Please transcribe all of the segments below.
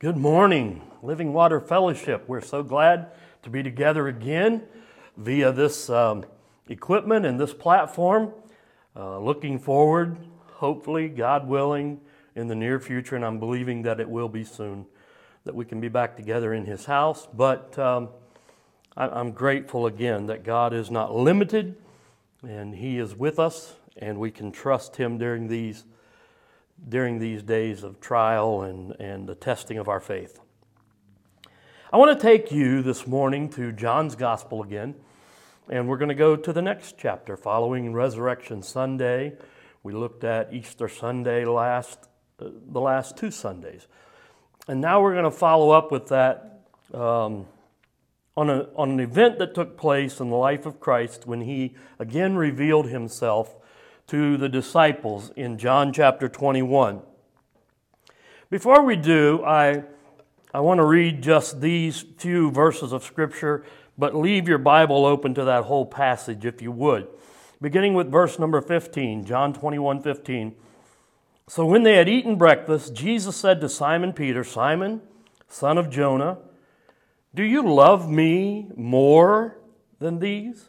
Good morning, Living Water Fellowship. We're so glad to be together again via this um, equipment and this platform. Uh, looking forward, hopefully, God willing, in the near future, and I'm believing that it will be soon, that we can be back together in His house. But um, I- I'm grateful again that God is not limited and He is with us, and we can trust Him during these during these days of trial and, and the testing of our faith. I want to take you this morning to John's Gospel again, and we're going to go to the next chapter following Resurrection Sunday. We looked at Easter Sunday last, uh, the last two Sundays. And now we're going to follow up with that um, on, a, on an event that took place in the life of Christ when he again revealed himself to the disciples in John chapter 21. Before we do, I, I want to read just these few verses of Scripture, but leave your Bible open to that whole passage if you would. Beginning with verse number 15, John 21 15. So when they had eaten breakfast, Jesus said to Simon Peter, Simon, son of Jonah, do you love me more than these?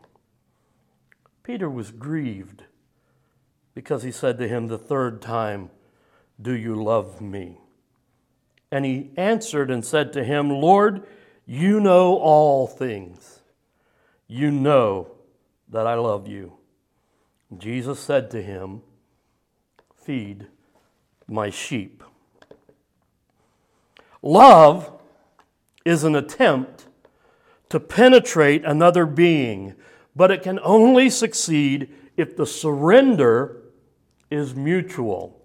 Peter was grieved because he said to him the third time, Do you love me? And he answered and said to him, Lord, you know all things. You know that I love you. Jesus said to him, Feed my sheep. Love is an attempt to penetrate another being but it can only succeed if the surrender is mutual.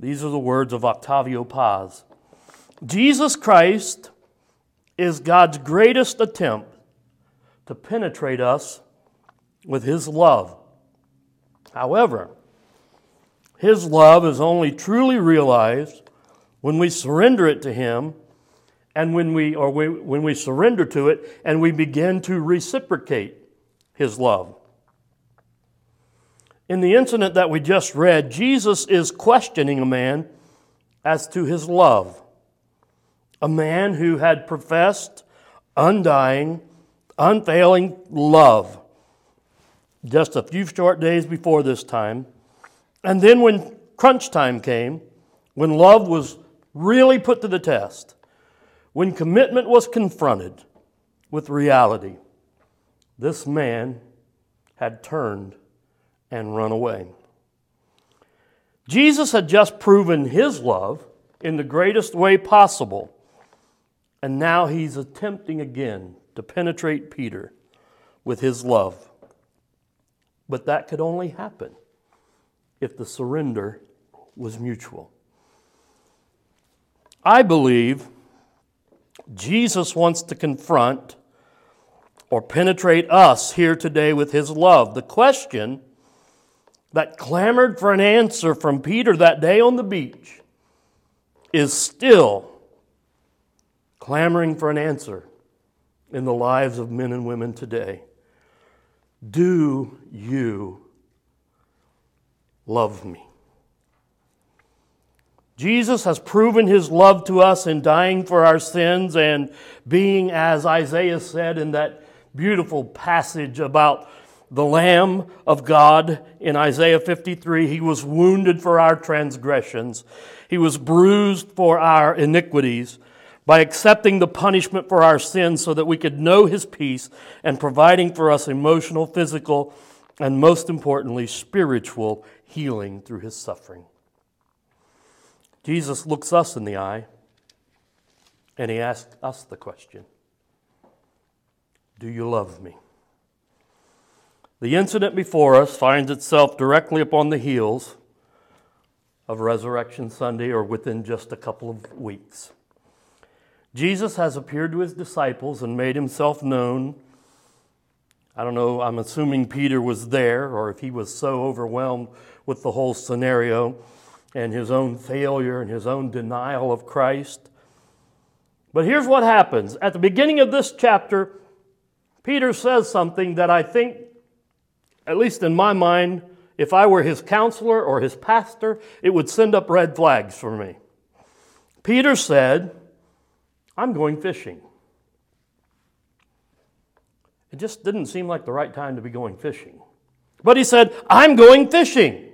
These are the words of Octavio Paz. Jesus Christ is God's greatest attempt to penetrate us with His love. However, His love is only truly realized when we surrender it to Him and when we, or we, when we surrender to it and we begin to reciprocate his love. In the incident that we just read, Jesus is questioning a man as to his love. A man who had professed undying, unfailing love just a few short days before this time. And then when crunch time came, when love was really put to the test, when commitment was confronted with reality, this man had turned and run away. Jesus had just proven his love in the greatest way possible, and now he's attempting again to penetrate Peter with his love. But that could only happen if the surrender was mutual. I believe Jesus wants to confront or penetrate us here today with his love. The question that clamored for an answer from Peter that day on the beach is still clamoring for an answer in the lives of men and women today. Do you love me? Jesus has proven his love to us in dying for our sins and being, as Isaiah said in that beautiful passage about the Lamb of God in Isaiah 53. He was wounded for our transgressions, He was bruised for our iniquities. By accepting the punishment for our sins so that we could know His peace and providing for us emotional, physical, and most importantly, spiritual healing through His suffering. Jesus looks us in the eye and He asks us the question do you love me? The incident before us finds itself directly upon the heels of Resurrection Sunday or within just a couple of weeks. Jesus has appeared to his disciples and made himself known. I don't know, I'm assuming Peter was there, or if he was so overwhelmed with the whole scenario and his own failure and his own denial of Christ. But here's what happens. At the beginning of this chapter, Peter says something that I think, at least in my mind, if I were his counselor or his pastor, it would send up red flags for me. Peter said, I'm going fishing. It just didn't seem like the right time to be going fishing. But he said, I'm going fishing.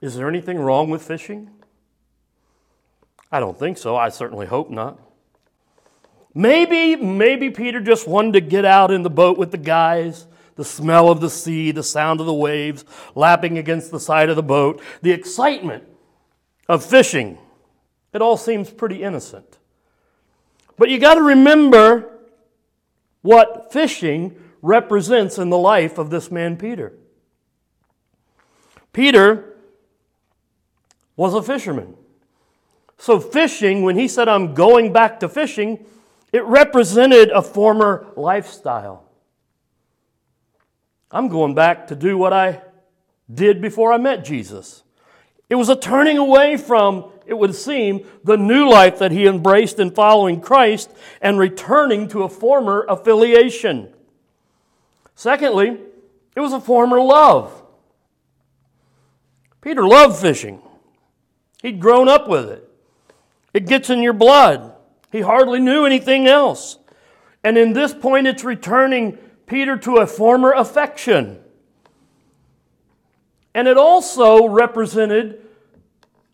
Is there anything wrong with fishing? I don't think so. I certainly hope not. Maybe, maybe Peter just wanted to get out in the boat with the guys, the smell of the sea, the sound of the waves lapping against the side of the boat, the excitement of fishing. It all seems pretty innocent. But you got to remember what fishing represents in the life of this man, Peter. Peter was a fisherman. So, fishing, when he said, I'm going back to fishing, it represented a former lifestyle. I'm going back to do what I did before I met Jesus. It was a turning away from, it would seem, the new life that he embraced in following Christ and returning to a former affiliation. Secondly, it was a former love. Peter loved fishing. He'd grown up with it. It gets in your blood. He hardly knew anything else. And in this point, it's returning Peter to a former affection. And it also represented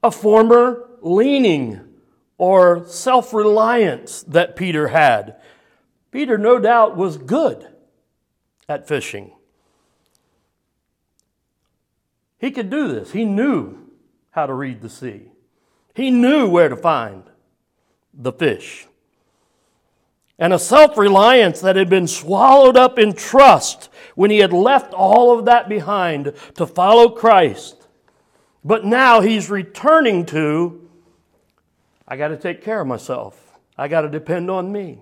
a former leaning or self reliance that Peter had. Peter, no doubt, was good at fishing. He could do this. He knew how to read the sea. He knew where to find the fish. And a self reliance that had been swallowed up in trust when he had left all of that behind to follow Christ. But now he's returning to I got to take care of myself, I got to depend on me.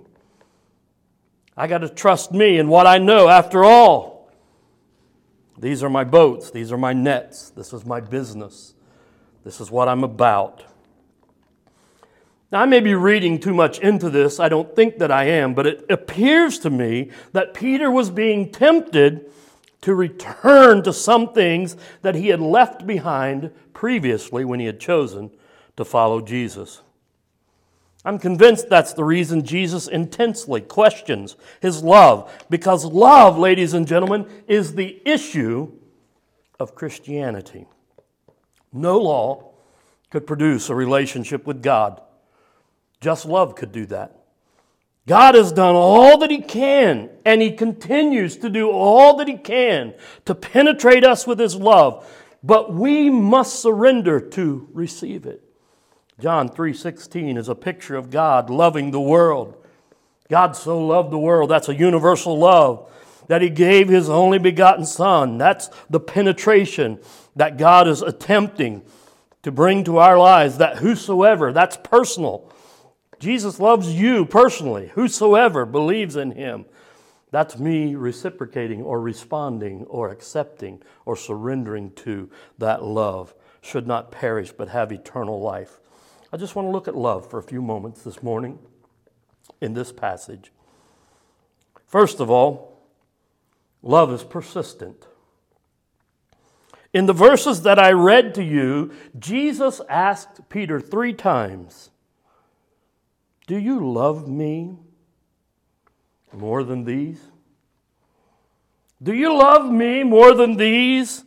I got to trust me and what I know. After all, these are my boats, these are my nets, this is my business. This is what I'm about. Now, I may be reading too much into this. I don't think that I am, but it appears to me that Peter was being tempted to return to some things that he had left behind previously when he had chosen to follow Jesus. I'm convinced that's the reason Jesus intensely questions his love, because love, ladies and gentlemen, is the issue of Christianity. No law could produce a relationship with God. Just love could do that. God has done all that He can, and He continues to do all that He can to penetrate us with His love, but we must surrender to receive it. John 3:16 is a picture of God loving the world. God so loved the world, that's a universal love, that He gave His only begotten Son. That's the penetration that God is attempting to bring to our lives, that whosoever, that's personal. Jesus loves you personally. Whosoever believes in him. That's me reciprocating or responding or accepting or surrendering to that love. Should not perish but have eternal life. I just want to look at love for a few moments this morning in this passage. First of all, love is persistent. In the verses that I read to you, Jesus asked Peter three times, Do you love me more than these? Do you love me more than these?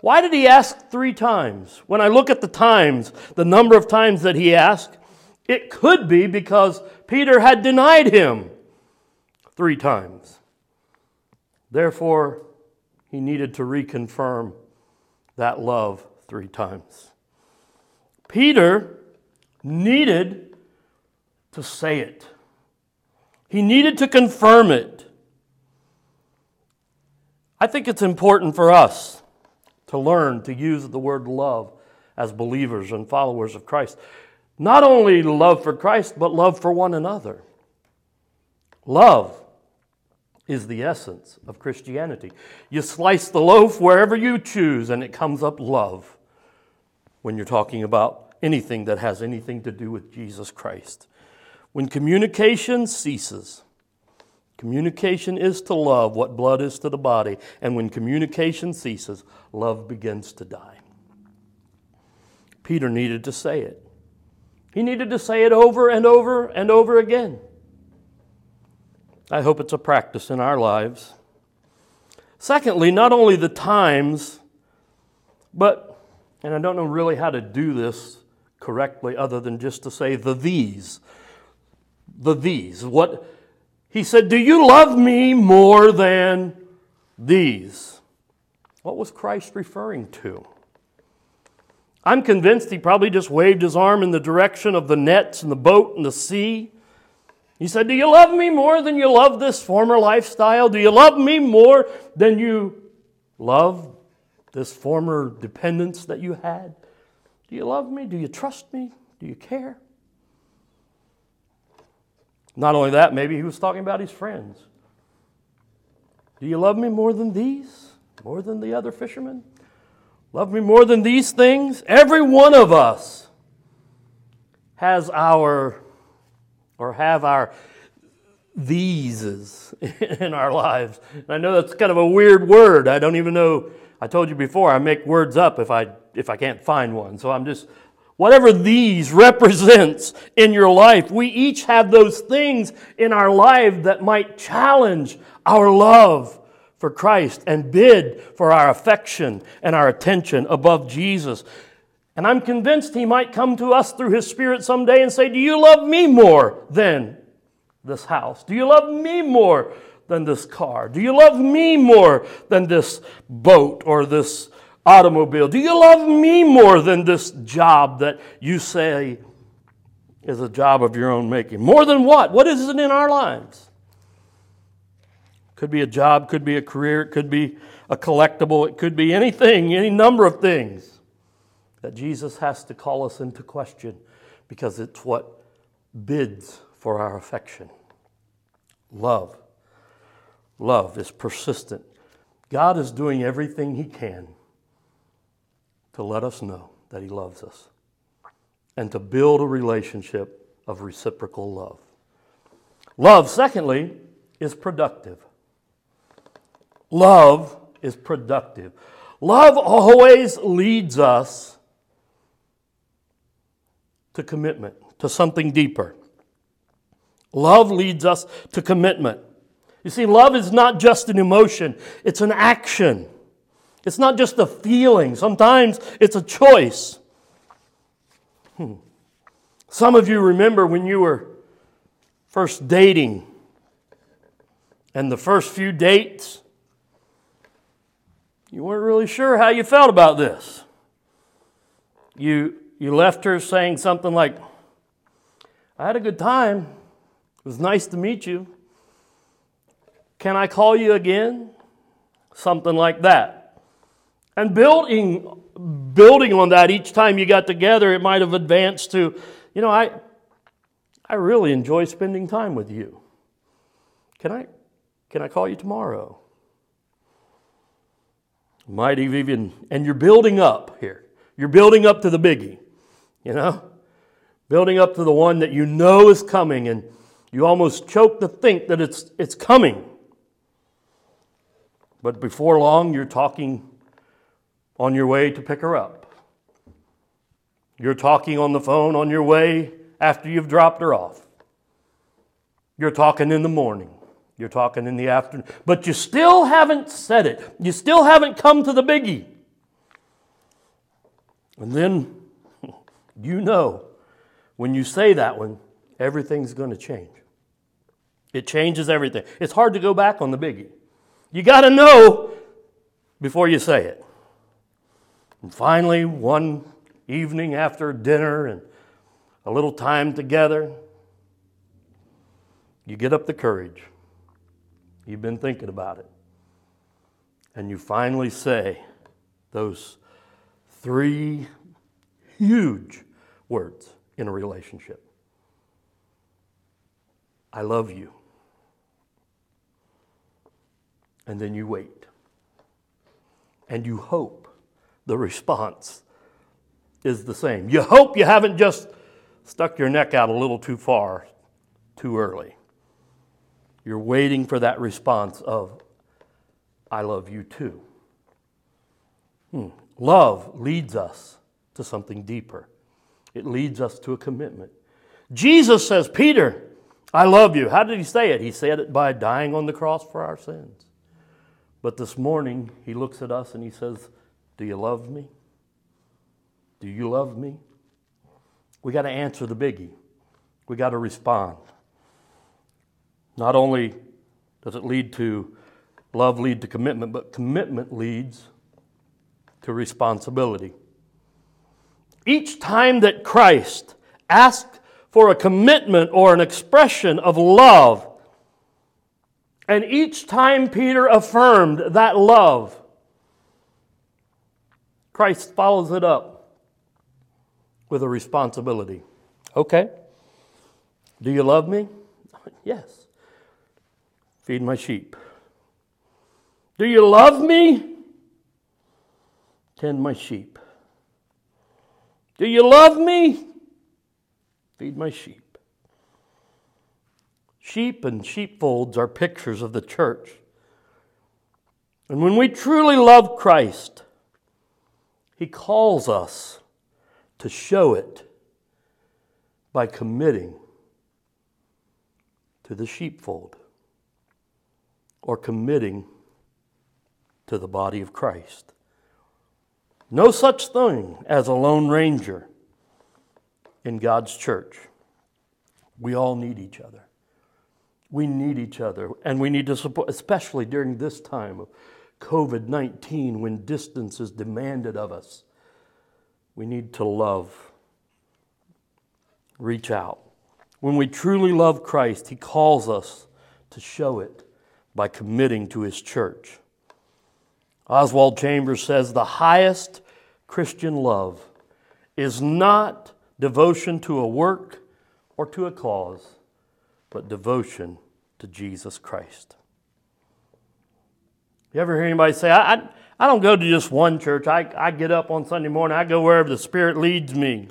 Why did he ask three times? When I look at the times, the number of times that he asked, it could be because Peter had denied him three times. Therefore, he needed to reconfirm that love three times. Peter needed to say it, he needed to confirm it. I think it's important for us to learn to use the word love as believers and followers of Christ. Not only love for Christ, but love for one another. Love is the essence of Christianity. You slice the loaf wherever you choose, and it comes up love when you're talking about anything that has anything to do with Jesus Christ. When communication ceases, communication is to love what blood is to the body, and when communication ceases, love begins to die. Peter needed to say it. He needed to say it over and over and over again. I hope it's a practice in our lives. Secondly, not only the times, but, and I don't know really how to do this correctly other than just to say the these. The these. What he said, Do you love me more than these? What was Christ referring to? I'm convinced he probably just waved his arm in the direction of the nets and the boat and the sea. He said, Do you love me more than you love this former lifestyle? Do you love me more than you love this former dependence that you had? Do you love me? Do you trust me? Do you care? Not only that, maybe he was talking about his friends. Do you love me more than these? More than the other fishermen? Love me more than these things? Every one of us has our, or have our theses in our lives. And I know that's kind of a weird word. I don't even know. I told you before, I make words up if I, if I can't find one. So I'm just, whatever these represents in your life, we each have those things in our life that might challenge our love for Christ and bid for our affection and our attention above Jesus. And I'm convinced He might come to us through His Spirit someday and say, Do you love me more than this house? Do you love me more than this car? Do you love me more than this boat or this automobile? Do you love me more than this job that you say is a job of your own making? More than what? What is it in our lives? Could be a job, could be a career, it could be a collectible, it could be anything, any number of things that Jesus has to call us into question because it's what bids for our affection. Love. Love is persistent. God is doing everything He can to let us know that He loves us and to build a relationship of reciprocal love. Love, secondly, is productive. Love is productive. Love always leads us to commitment, to something deeper. Love leads us to commitment. You see, love is not just an emotion, it's an action. It's not just a feeling, sometimes it's a choice. Hmm. Some of you remember when you were first dating, and the first few dates, you weren't really sure how you felt about this. You, you left her saying something like, I had a good time. It was nice to meet you. Can I call you again? Something like that. And building, building on that each time you got together, it might have advanced to, you know, I, I really enjoy spending time with you. Can I, can I call you tomorrow? Might have even, and you're building up here. You're building up to the biggie, you know? Building up to the one that you know is coming, and you almost choke to think that it's, it's coming. But before long, you're talking on your way to pick her up. You're talking on the phone on your way after you've dropped her off. You're talking in the morning. You're talking in the afternoon, but you still haven't said it. You still haven't come to the biggie. And then you know when you say that one, everything's going to change. It changes everything. It's hard to go back on the biggie. You got to know before you say it. And finally, one evening after dinner and a little time together, you get up the courage You've been thinking about it. And you finally say those three huge words in a relationship. I love you. And then you wait. And you hope the response is the same. You hope you haven't just stuck your neck out a little too far too early. You're waiting for that response of, I love you too. Hmm. Love leads us to something deeper, it leads us to a commitment. Jesus says, Peter, I love you. How did he say it? He said it by dying on the cross for our sins. But this morning, he looks at us and he says, Do you love me? Do you love me? We got to answer the biggie. We got to respond. Not only does it lead to love lead to commitment, but commitment leads to responsibility. Each time that Christ asked for a commitment or an expression of love, and each time Peter affirmed that love, Christ follows it up with a responsibility. Okay. Do you love me? Yes. Feed my sheep. Do you love me? Tend my sheep. Do you love me? Feed my sheep. Sheep and sheepfolds are pictures of the church. And when we truly love Christ, He calls us to show it by committing to the sheepfold or committing to the body of Christ. No such thing as a lone ranger in God's church. We all need each other. We need each other, and we need to support, especially during this time of COVID 19 when distance is demanded of us. We need to love, reach out. When we truly love Christ, He calls us to show it by committing to His church. Oswald Chambers says the highest Christian love is not devotion to a work or to a cause, but devotion to Jesus Christ. You ever hear anybody say, I, I, I don't go to just one church. I, I get up on Sunday morning, I go wherever the Spirit leads me.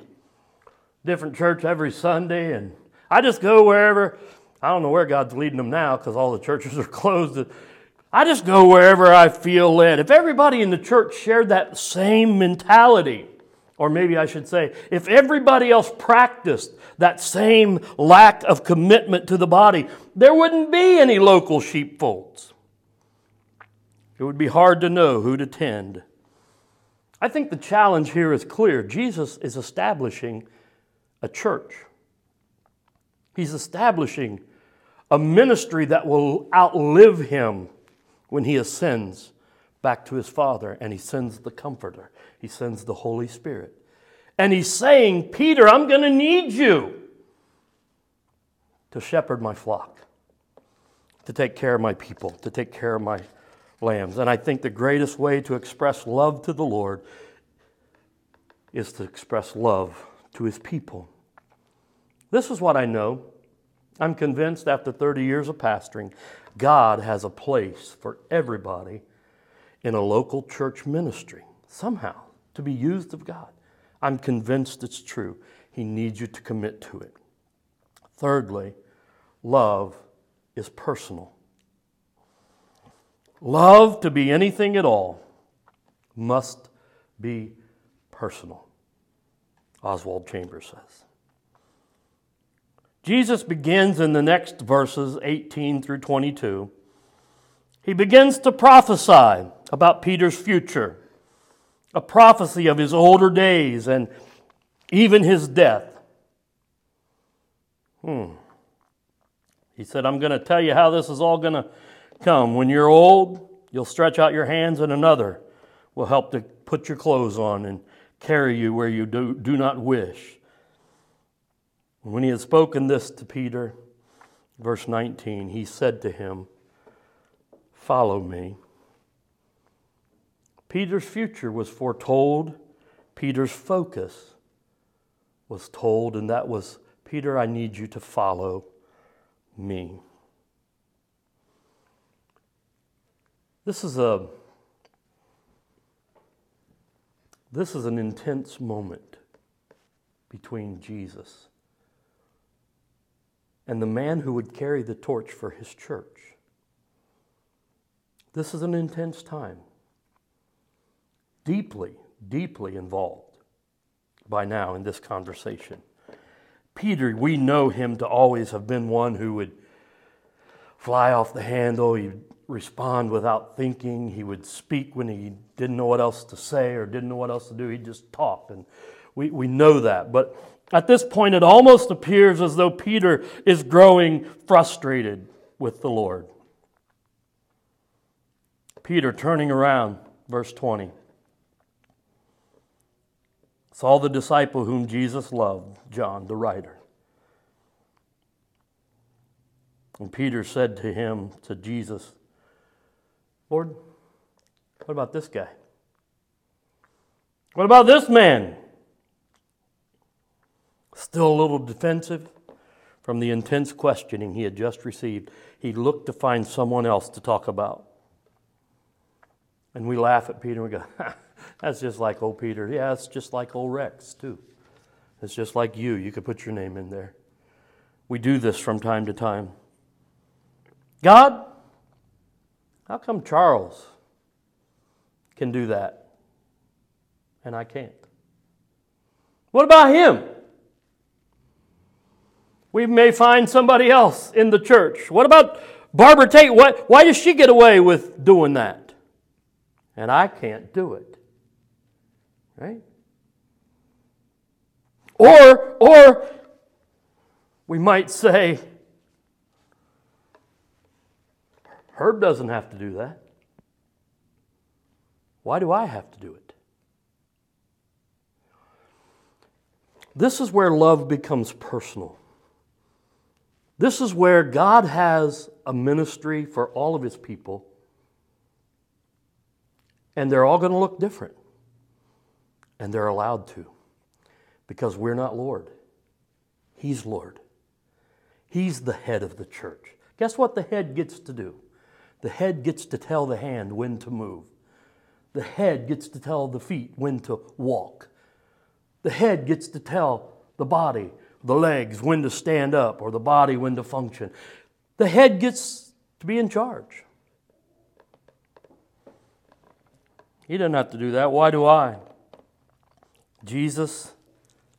Different church every Sunday, and I just go wherever. I don't know where God's leading them now because all the churches are closed. I just go wherever I feel led. If everybody in the church shared that same mentality, or maybe I should say, if everybody else practiced that same lack of commitment to the body, there wouldn't be any local sheepfolds. It would be hard to know who to tend. I think the challenge here is clear. Jesus is establishing a church, He's establishing a ministry that will outlive Him when he ascends back to his Father and he sends the Comforter, he sends the Holy Spirit. And he's saying, Peter, I'm going to need you to shepherd my flock, to take care of my people, to take care of my lambs. And I think the greatest way to express love to the Lord is to express love to his people. This is what I know. I'm convinced after 30 years of pastoring God has a place for everybody in a local church ministry, somehow, to be used of God. I'm convinced it's true. He needs you to commit to it. Thirdly, love is personal. Love to be anything at all must be personal, Oswald Chambers says. Jesus begins in the next verses, 18 through 22. He begins to prophesy about Peter's future, a prophecy of his older days and even his death. Hmm. He said, I'm going to tell you how this is all going to come. When you're old, you'll stretch out your hands, and another will help to put your clothes on and carry you where you do, do not wish. When he had spoken this to Peter, verse 19, he said to him, Follow me. Peter's future was foretold, Peter's focus was told, and that was Peter, I need you to follow me. This is a this is an intense moment between Jesus and the man who would carry the torch for his church. This is an intense time. Deeply, deeply involved by now in this conversation. Peter, we know him to always have been one who would fly off the handle. He'd respond without thinking. He would speak when he didn't know what else to say or didn't know what else to do. He'd just talk. And we, we know that. But at this point, it almost appears as though Peter is growing frustrated with the Lord. Peter turning around, verse 20, saw the disciple whom Jesus loved, John, the writer. And Peter said to him, to Jesus, Lord, what about this guy? What about this man? Still a little defensive from the intense questioning he had just received, he looked to find someone else to talk about. And we laugh at Peter and we go, that's just like old Peter. Yeah, it's just like old Rex, too. It's just like you. You could put your name in there. We do this from time to time. God, how come Charles can do that and I can't? What about him? We may find somebody else in the church. What about Barbara Tate? Why, why does she get away with doing that? And I can't do it. Right? Or, or we might say, Herb doesn't have to do that. Why do I have to do it? This is where love becomes personal. This is where God has a ministry for all of his people, and they're all going to look different. And they're allowed to, because we're not Lord. He's Lord. He's the head of the church. Guess what the head gets to do? The head gets to tell the hand when to move. The head gets to tell the feet when to walk. The head gets to tell the body, the legs, when to stand up, or the body when to function. The head gets to be in charge. He doesn't have to do that. Why do I? Jesus,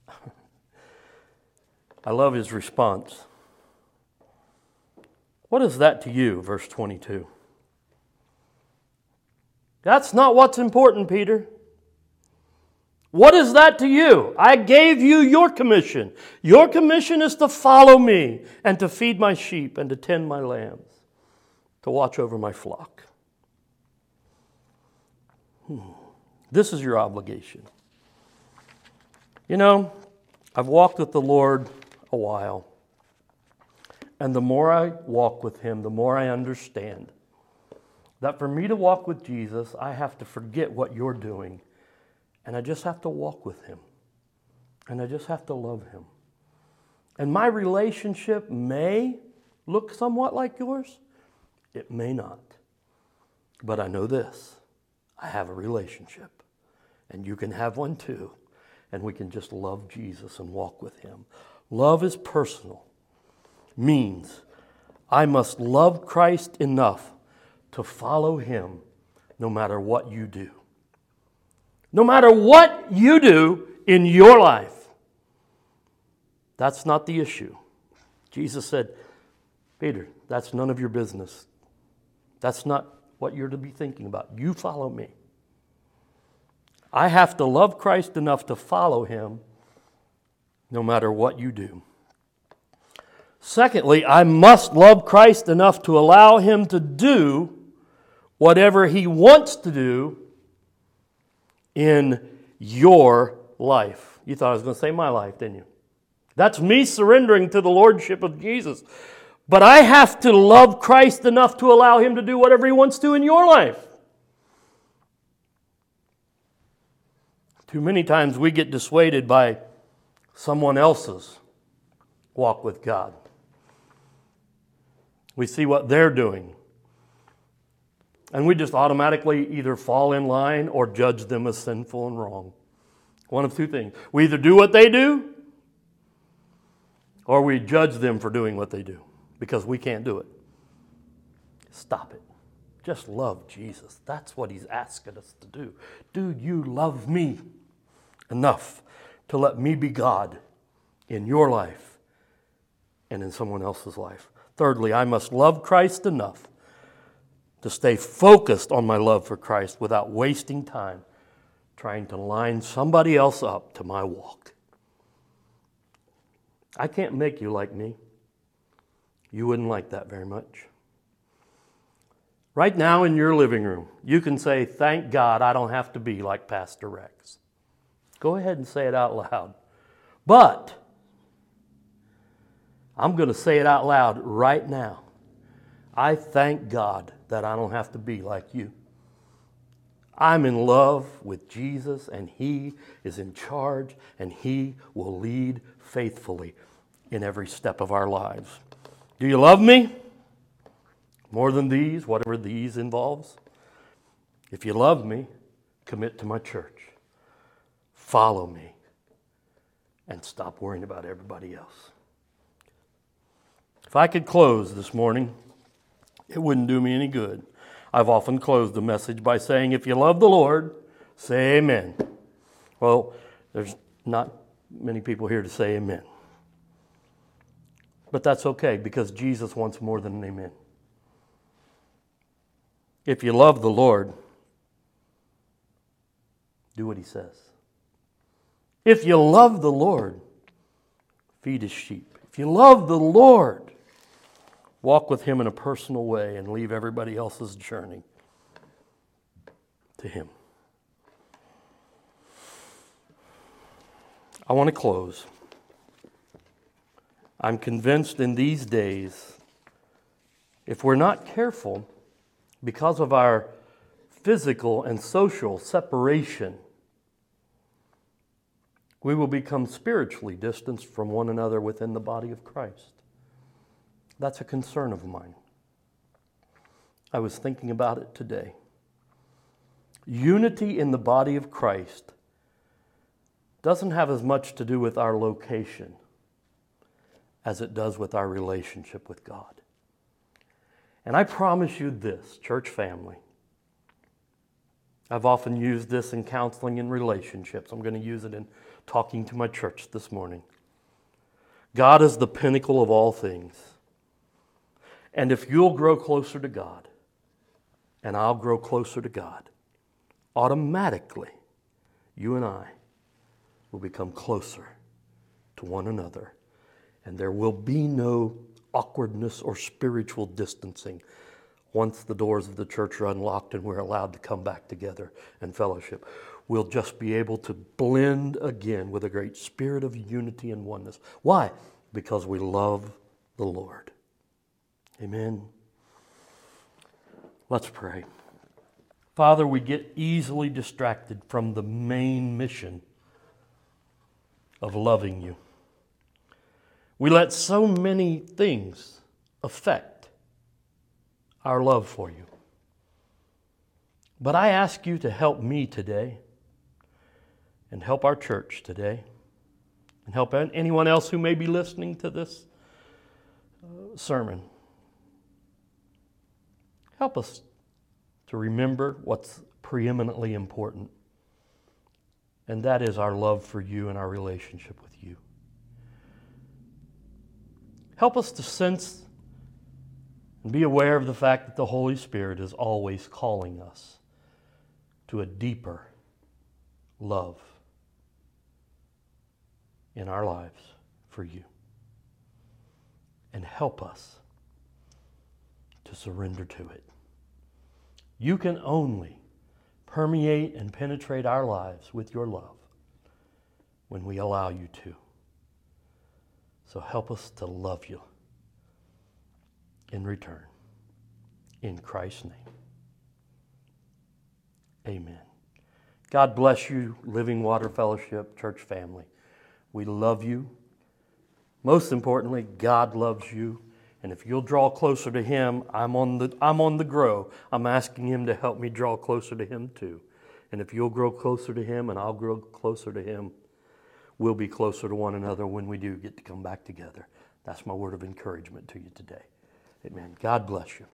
I love his response. What is that to you? Verse 22. That's not what's important, Peter. What is that to you? I gave you your commission. Your commission is to follow me and to feed my sheep and to tend my lambs, to watch over my flock. Hmm. This is your obligation. You know, I've walked with the Lord a while. And the more I walk with Him, the more I understand that for me to walk with Jesus, I have to forget what you're doing. And I just have to walk with Him. And I just have to love Him. And my relationship may look somewhat like yours, it may not. But I know this I have a relationship. And you can have one too. And we can just love Jesus and walk with Him. Love is personal means I must love Christ enough to follow him no matter what you do. No matter what you do in your life. That's not the issue. Jesus said, Peter, that's none of your business. That's not what you're to be thinking about. You follow me. I have to love Christ enough to follow him no matter what you do. Secondly, I must love Christ enough to allow him to do whatever he wants to do in your life. You thought I was going to say my life, didn't you? That's me surrendering to the lordship of Jesus. But I have to love Christ enough to allow him to do whatever he wants to in your life. Too many times we get dissuaded by someone else's walk with God. We see what they're doing. And we just automatically either fall in line or judge them as sinful and wrong. One of two things. We either do what they do or we judge them for doing what they do because we can't do it. Stop it. Just love Jesus. That's what he's asking us to do. Do you love me enough to let me be God in your life and in someone else's life? Thirdly, I must love Christ enough to stay focused on my love for Christ without wasting time trying to line somebody else up to my walk. I can't make you like me. You wouldn't like that very much. Right now in your living room, you can say, Thank God I don't have to be like Pastor Rex. Go ahead and say it out loud. But I'm going to say it out loud right now. I thank God that I don't have to be like you. I'm in love with Jesus, and He is in charge, and He will lead faithfully in every step of our lives. Do you love me? More than these, whatever these involves? If you love me, commit to my church. Follow me, and stop worrying about everybody else. If I could close this morning, it wouldn't do me any good. I've often closed the message by saying, If you love the Lord, say amen. Well, there's not many people here to say amen. But that's okay because Jesus wants more than an amen. If you love the Lord, do what he says. If you love the Lord, feed his sheep. If you love the Lord, Walk with Him in a personal way and leave everybody else's journey to Him. I want to close. I'm convinced in these days, if we're not careful, because of our physical and social separation, we will become spiritually distanced from one another within the body of Christ. That's a concern of mine. I was thinking about it today. Unity in the body of Christ doesn't have as much to do with our location as it does with our relationship with God. And I promise you this, church family. I've often used this in counseling and relationships. I'm going to use it in talking to my church this morning. God is the pinnacle of all things. And if you'll grow closer to God, and I'll grow closer to God, automatically, you and I will become closer to one another. And there will be no awkwardness or spiritual distancing once the doors of the church are unlocked and we're allowed to come back together and fellowship. We'll just be able to blend again with a great spirit of unity and oneness. Why? Because we love the Lord. Amen. Let's pray. Father, we get easily distracted from the main mission of loving you. We let so many things affect our love for you. But I ask you to help me today and help our church today and help anyone else who may be listening to this uh, sermon Help us to remember what's preeminently important, and that is our love for you and our relationship with you. Help us to sense and be aware of the fact that the Holy Spirit is always calling us to a deeper love in our lives for you. And help us to surrender to it. You can only permeate and penetrate our lives with your love when we allow you to. So help us to love you in return. In Christ's name. Amen. God bless you, Living Water Fellowship Church family. We love you. Most importantly, God loves you. And if you'll draw closer to Him, I'm on the, I'm on the grow. I'm asking Him to help me draw closer to Him too. And if you'll grow closer to Him and I'll grow closer to Him, we'll be closer to one another when we do get to come back together. That's my word of encouragement to you today. Amen. God bless you.